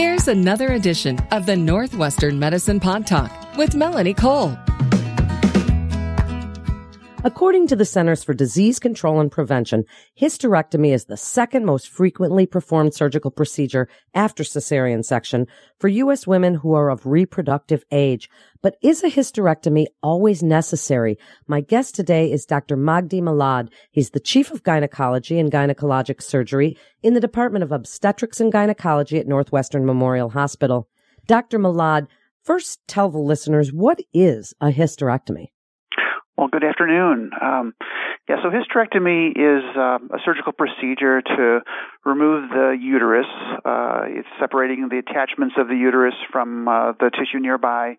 Here's another edition of the Northwestern Medicine Pod Talk with Melanie Cole. According to the Centers for Disease Control and Prevention, hysterectomy is the second most frequently performed surgical procedure after cesarean section for U.S. women who are of reproductive age. But is a hysterectomy always necessary? My guest today is Dr. Magdy Milad. He's the chief of gynecology and gynecologic surgery in the Department of Obstetrics and Gynecology at Northwestern Memorial Hospital. Dr. Milad, first tell the listeners what is a hysterectomy? Well, good afternoon. Um, yeah, so hysterectomy is uh, a surgical procedure to remove the uterus. Uh, it's separating the attachments of the uterus from uh, the tissue nearby.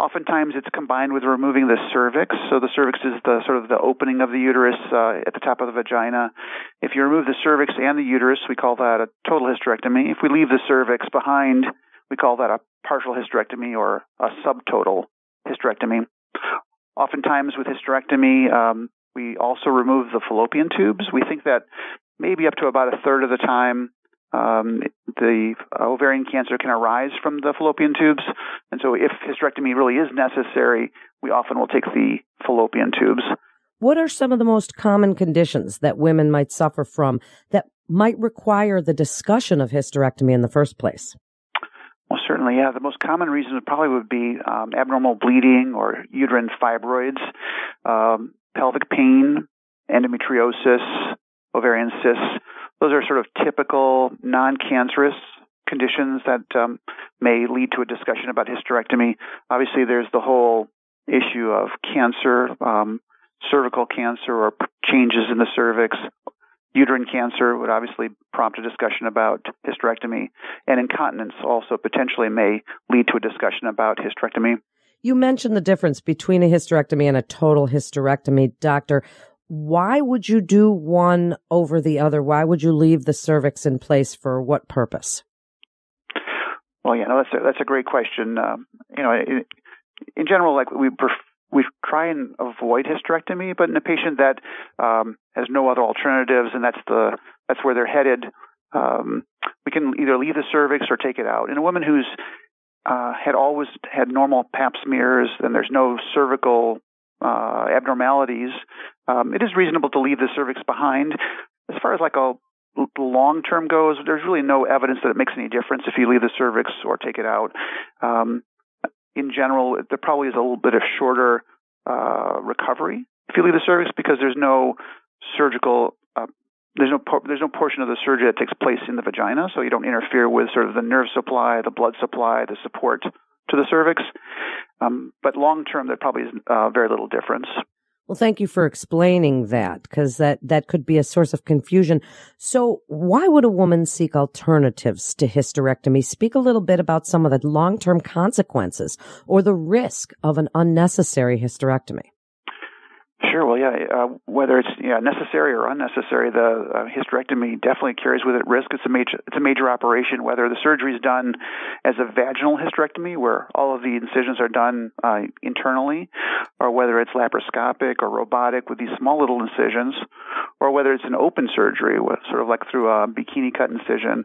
Oftentimes, it's combined with removing the cervix. So the cervix is the sort of the opening of the uterus uh, at the top of the vagina. If you remove the cervix and the uterus, we call that a total hysterectomy. If we leave the cervix behind, we call that a partial hysterectomy or a subtotal hysterectomy. Oftentimes with hysterectomy, um, we also remove the fallopian tubes. We think that maybe up to about a third of the time, um, the ovarian cancer can arise from the fallopian tubes. And so if hysterectomy really is necessary, we often will take the fallopian tubes. What are some of the most common conditions that women might suffer from that might require the discussion of hysterectomy in the first place? Well, certainly, yeah. The most common reason probably would be um, abnormal bleeding or uterine fibroids, um, pelvic pain, endometriosis, ovarian cysts. Those are sort of typical non-cancerous conditions that um, may lead to a discussion about hysterectomy. Obviously, there's the whole issue of cancer, um, cervical cancer, or changes in the cervix, Uterine cancer would obviously prompt a discussion about hysterectomy, and incontinence also potentially may lead to a discussion about hysterectomy. You mentioned the difference between a hysterectomy and a total hysterectomy, doctor. Why would you do one over the other? Why would you leave the cervix in place for what purpose? Well, yeah, no, that's a, that's a great question. Um, you know, in, in general, like we pref- we try and avoid hysterectomy, but in a patient that um, has no other alternatives and that's the that's where they're headed, um, we can either leave the cervix or take it out. In a woman who's uh, had always had normal Pap smears and there's no cervical uh, abnormalities, um, it is reasonable to leave the cervix behind. As far as like a long term goes, there's really no evidence that it makes any difference if you leave the cervix or take it out. Um, in general, there probably is a little bit of shorter uh, recovery if you leave the cervix because there's no surgical uh, there's no there's no portion of the surgery that takes place in the vagina, so you don't interfere with sort of the nerve supply, the blood supply, the support to the cervix. Um, but long term, there probably is uh, very little difference. Well, thank you for explaining that because that, that could be a source of confusion. So why would a woman seek alternatives to hysterectomy? Speak a little bit about some of the long-term consequences or the risk of an unnecessary hysterectomy. Sure. Well, yeah. Uh, whether it's yeah, necessary or unnecessary, the uh, hysterectomy definitely carries with it risk. It's a major it's a major operation. Whether the surgery is done as a vaginal hysterectomy, where all of the incisions are done uh, internally, or whether it's laparoscopic or robotic with these small little incisions, or whether it's an open surgery, sort of like through a bikini cut incision.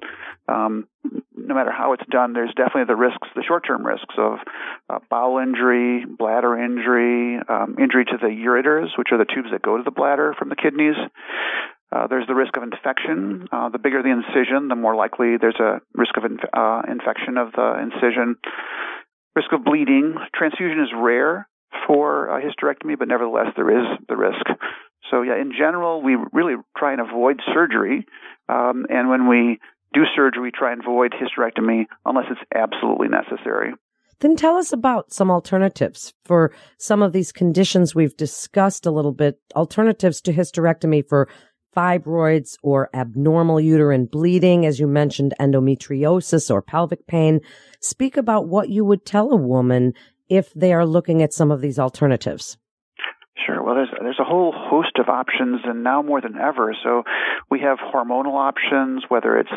Um, no matter how it's done, there's definitely the risks, the short-term risks of uh, bowel injury, bladder injury, um, injury to the ureters, which are the tubes that go to the bladder from the kidneys. Uh, there's the risk of infection. Uh, the bigger the incision, the more likely there's a risk of inf- uh, infection of the incision. Risk of bleeding. Transfusion is rare for hysterectomy, but nevertheless there is the risk. So yeah, in general, we really try and avoid surgery. Um, and when we do surgery, we try and avoid hysterectomy unless it's absolutely necessary. Then tell us about some alternatives for some of these conditions we've discussed a little bit, alternatives to hysterectomy for fibroids or abnormal uterine bleeding, as you mentioned, endometriosis or pelvic pain. Speak about what you would tell a woman if they are looking at some of these alternatives. Sure. Well, there's there's a whole host of options, and now more than ever. So, we have hormonal options, whether it's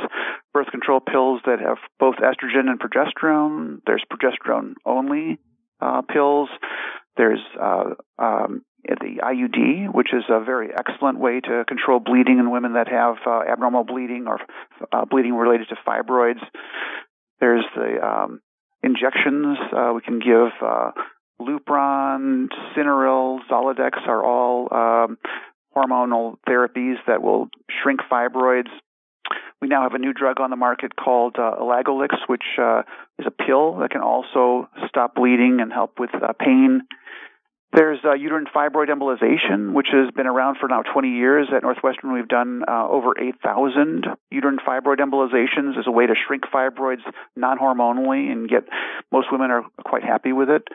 birth control pills that have both estrogen and progesterone. There's progesterone only uh, pills. There's uh, um, the IUD, which is a very excellent way to control bleeding in women that have uh, abnormal bleeding or uh, bleeding related to fibroids. There's the um, injections. Uh, we can give uh, Lupron, Synarel, Zoladex are all um, hormonal therapies that will shrink fibroids. We now have a new drug on the market called uh, Elagolix, which uh, is a pill that can also stop bleeding and help with uh, pain. There's uh, uterine fibroid embolization, which has been around for now 20 years. At Northwestern, we've done uh, over 8,000 uterine fibroid embolizations as a way to shrink fibroids non-hormonally and get most women are quite happy with it.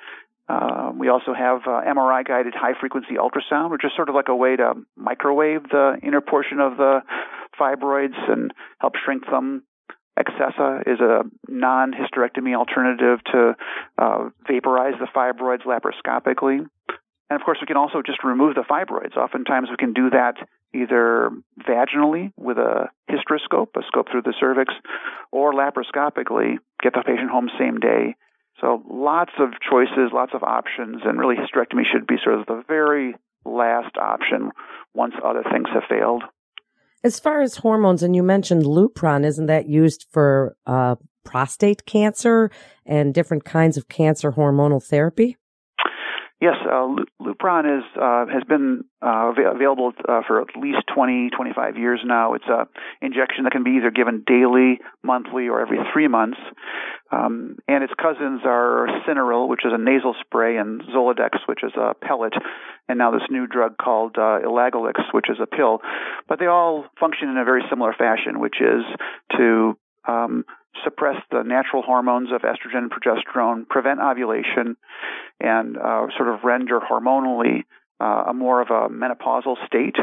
Uh, we also have uh, MRI guided high frequency ultrasound, which is sort of like a way to microwave the inner portion of the fibroids and help shrink them. Acessa is a non hysterectomy alternative to uh, vaporize the fibroids laparoscopically. And of course, we can also just remove the fibroids. Oftentimes, we can do that either vaginally with a hysteroscope, a scope through the cervix, or laparoscopically, get the patient home same day so lots of choices, lots of options, and really hysterectomy should be sort of the very last option once other things have failed. As far as hormones, and you mentioned Lupron, isn't that used for uh, prostate cancer and different kinds of cancer hormonal therapy? Yes, uh, Lupron is uh, has been uh, available uh, for at least 20, 25 years now. It's a injection that can be either given daily, monthly, or every three months. Um, and its cousins are Synarel, which is a nasal spray, and Zoladex, which is a pellet, and now this new drug called uh, Elagolix, which is a pill. But they all function in a very similar fashion, which is to um, suppress the natural hormones of estrogen and progesterone, prevent ovulation, and uh, sort of render hormonally uh, a more of a menopausal state.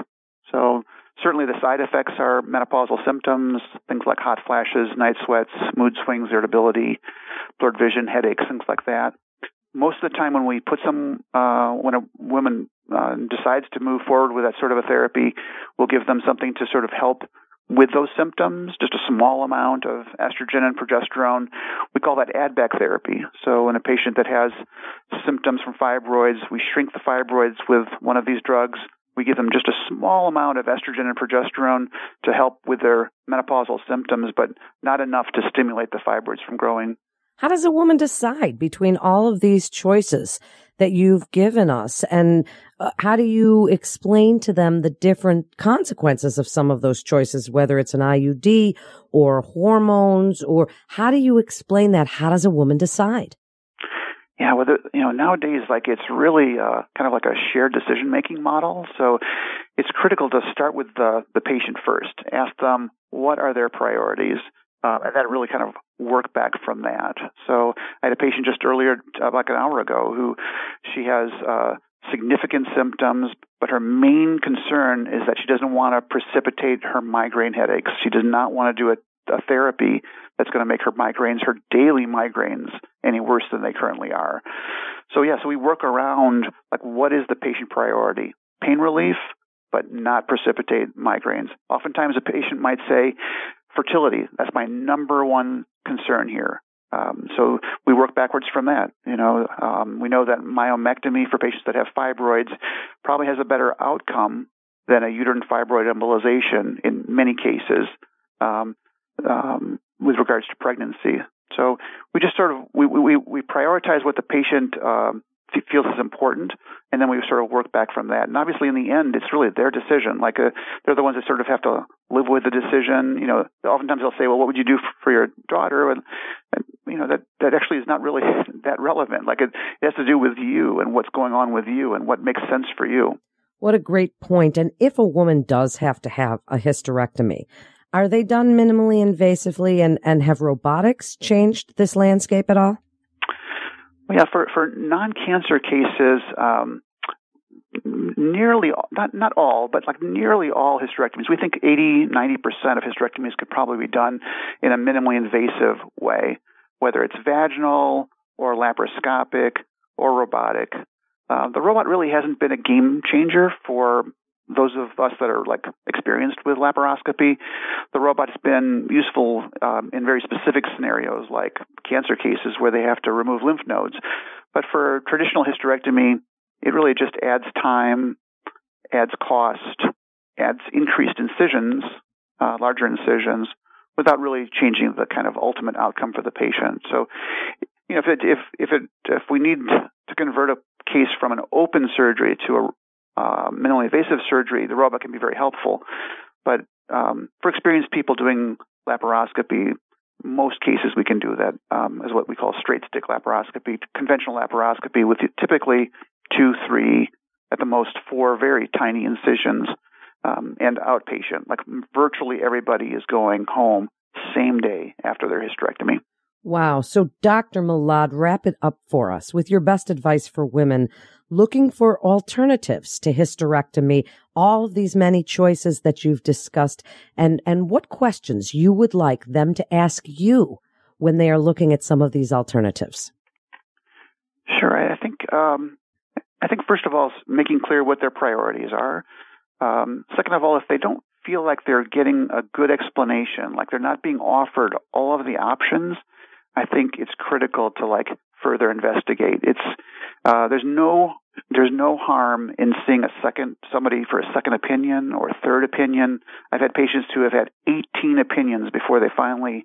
So certainly the side effects are menopausal symptoms, things like hot flashes, night sweats, mood swings, irritability, blurred vision, headaches, things like that. Most of the time, when we put some, uh, when a woman uh, decides to move forward with that sort of a therapy, we'll give them something to sort of help with those symptoms, just a small amount of estrogen and progesterone. We call that add back therapy. So, in a patient that has symptoms from fibroids, we shrink the fibroids with one of these drugs. We give them just a small amount of estrogen and progesterone to help with their menopausal symptoms, but not enough to stimulate the fibroids from growing. How does a woman decide between all of these choices that you've given us? And uh, how do you explain to them the different consequences of some of those choices, whether it's an IUD or hormones, or how do you explain that? How does a woman decide? Yeah, well, you know, nowadays, like it's really uh, kind of like a shared decision making model. So it's critical to start with the the patient first. Ask them what are their priorities uh, and then really kind of work back from that. So I had a patient just earlier, uh, like an hour ago, who she has uh, significant symptoms, but her main concern is that she doesn't want to precipitate her migraine headaches. She does not want to do a, a therapy that's going to make her migraines, her daily migraines, any worse than they currently are. So yeah, so we work around like what is the patient priority? Pain relief, but not precipitate migraines. Oftentimes a patient might say, fertility. That's my number one concern here. Um, so we work backwards from that. You know, um, we know that myomectomy for patients that have fibroids probably has a better outcome than a uterine fibroid embolization in many cases um, um with regards to pregnancy. So we just sort of we we, we prioritize what the patient um, feels is important, and then we sort of work back from that. And obviously, in the end, it's really their decision. Like uh, they're the ones that sort of have to live with the decision. You know, oftentimes they'll say, "Well, what would you do for your daughter?" And, and you know that that actually is not really that relevant. Like it, it has to do with you and what's going on with you and what makes sense for you. What a great point. And if a woman does have to have a hysterectomy, are they done minimally invasively and, and have robotics changed this landscape at all? Yeah, for for non-cancer cases, um, nearly not not all, but like nearly all hysterectomies. We think 80, 90 percent of hysterectomies could probably be done in a minimally invasive way, whether it's vaginal or laparoscopic or robotic. Uh, the robot really hasn't been a game changer for those of us that are like experienced with laparoscopy, the robot's been useful um, in very specific scenarios like cancer cases where they have to remove lymph nodes. But for traditional hysterectomy, it really just adds time, adds cost, adds increased incisions, uh, larger incisions, without really changing the kind of ultimate outcome for the patient. So, you know, if it, if if it if we need to convert a case from an open surgery to a uh, minimally invasive surgery, the robot can be very helpful. But um, for experienced people doing laparoscopy, most cases we can do that um, as what we call straight stick laparoscopy, conventional laparoscopy with typically two, three, at the most four very tiny incisions um, and outpatient. Like virtually everybody is going home same day after their hysterectomy. Wow. So, Dr. Milad, wrap it up for us with your best advice for women looking for alternatives to hysterectomy, all of these many choices that you've discussed, and, and what questions you would like them to ask you when they are looking at some of these alternatives. Sure. I think, um, I think first of all, making clear what their priorities are. Um, second of all, if they don't feel like they're getting a good explanation, like they're not being offered all of the options, I think it's critical to like further investigate. It's uh, there's no there's no harm in seeing a second somebody for a second opinion or a third opinion. I've had patients who have had 18 opinions before they finally,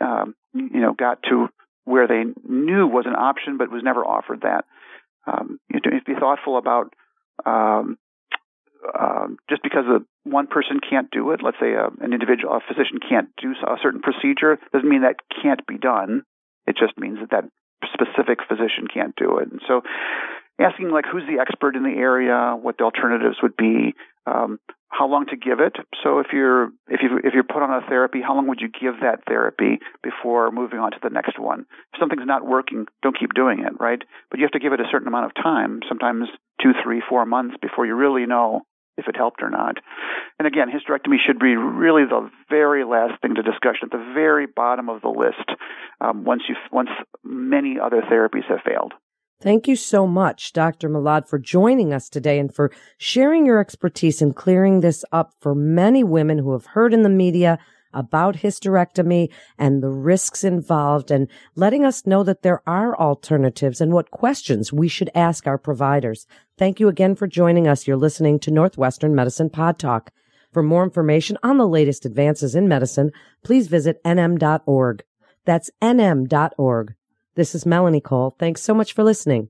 um, you know, got to where they knew was an option, but was never offered that. Um, you have to be thoughtful about um, um, just because a, one person can't do it, let's say a, an individual, a physician can't do a certain procedure, doesn't mean that can't be done. It just means that that specific physician can't do it. And so, asking like who's the expert in the area, what the alternatives would be, um, how long to give it. So if you're if you if you're put on a therapy, how long would you give that therapy before moving on to the next one? If something's not working, don't keep doing it, right? But you have to give it a certain amount of time, sometimes two, three, four months before you really know if it helped or not. And again, hysterectomy should be really the very last thing to discussion, at the very bottom of the list, um, once you once many other therapies have failed. Thank you so much, Dr. Milad, for joining us today and for sharing your expertise in clearing this up for many women who have heard in the media about hysterectomy and the risks involved and letting us know that there are alternatives and what questions we should ask our providers. Thank you again for joining us. You're listening to Northwestern Medicine Pod Talk. For more information on the latest advances in medicine, please visit nm.org. That's nm.org. This is Melanie Cole. Thanks so much for listening.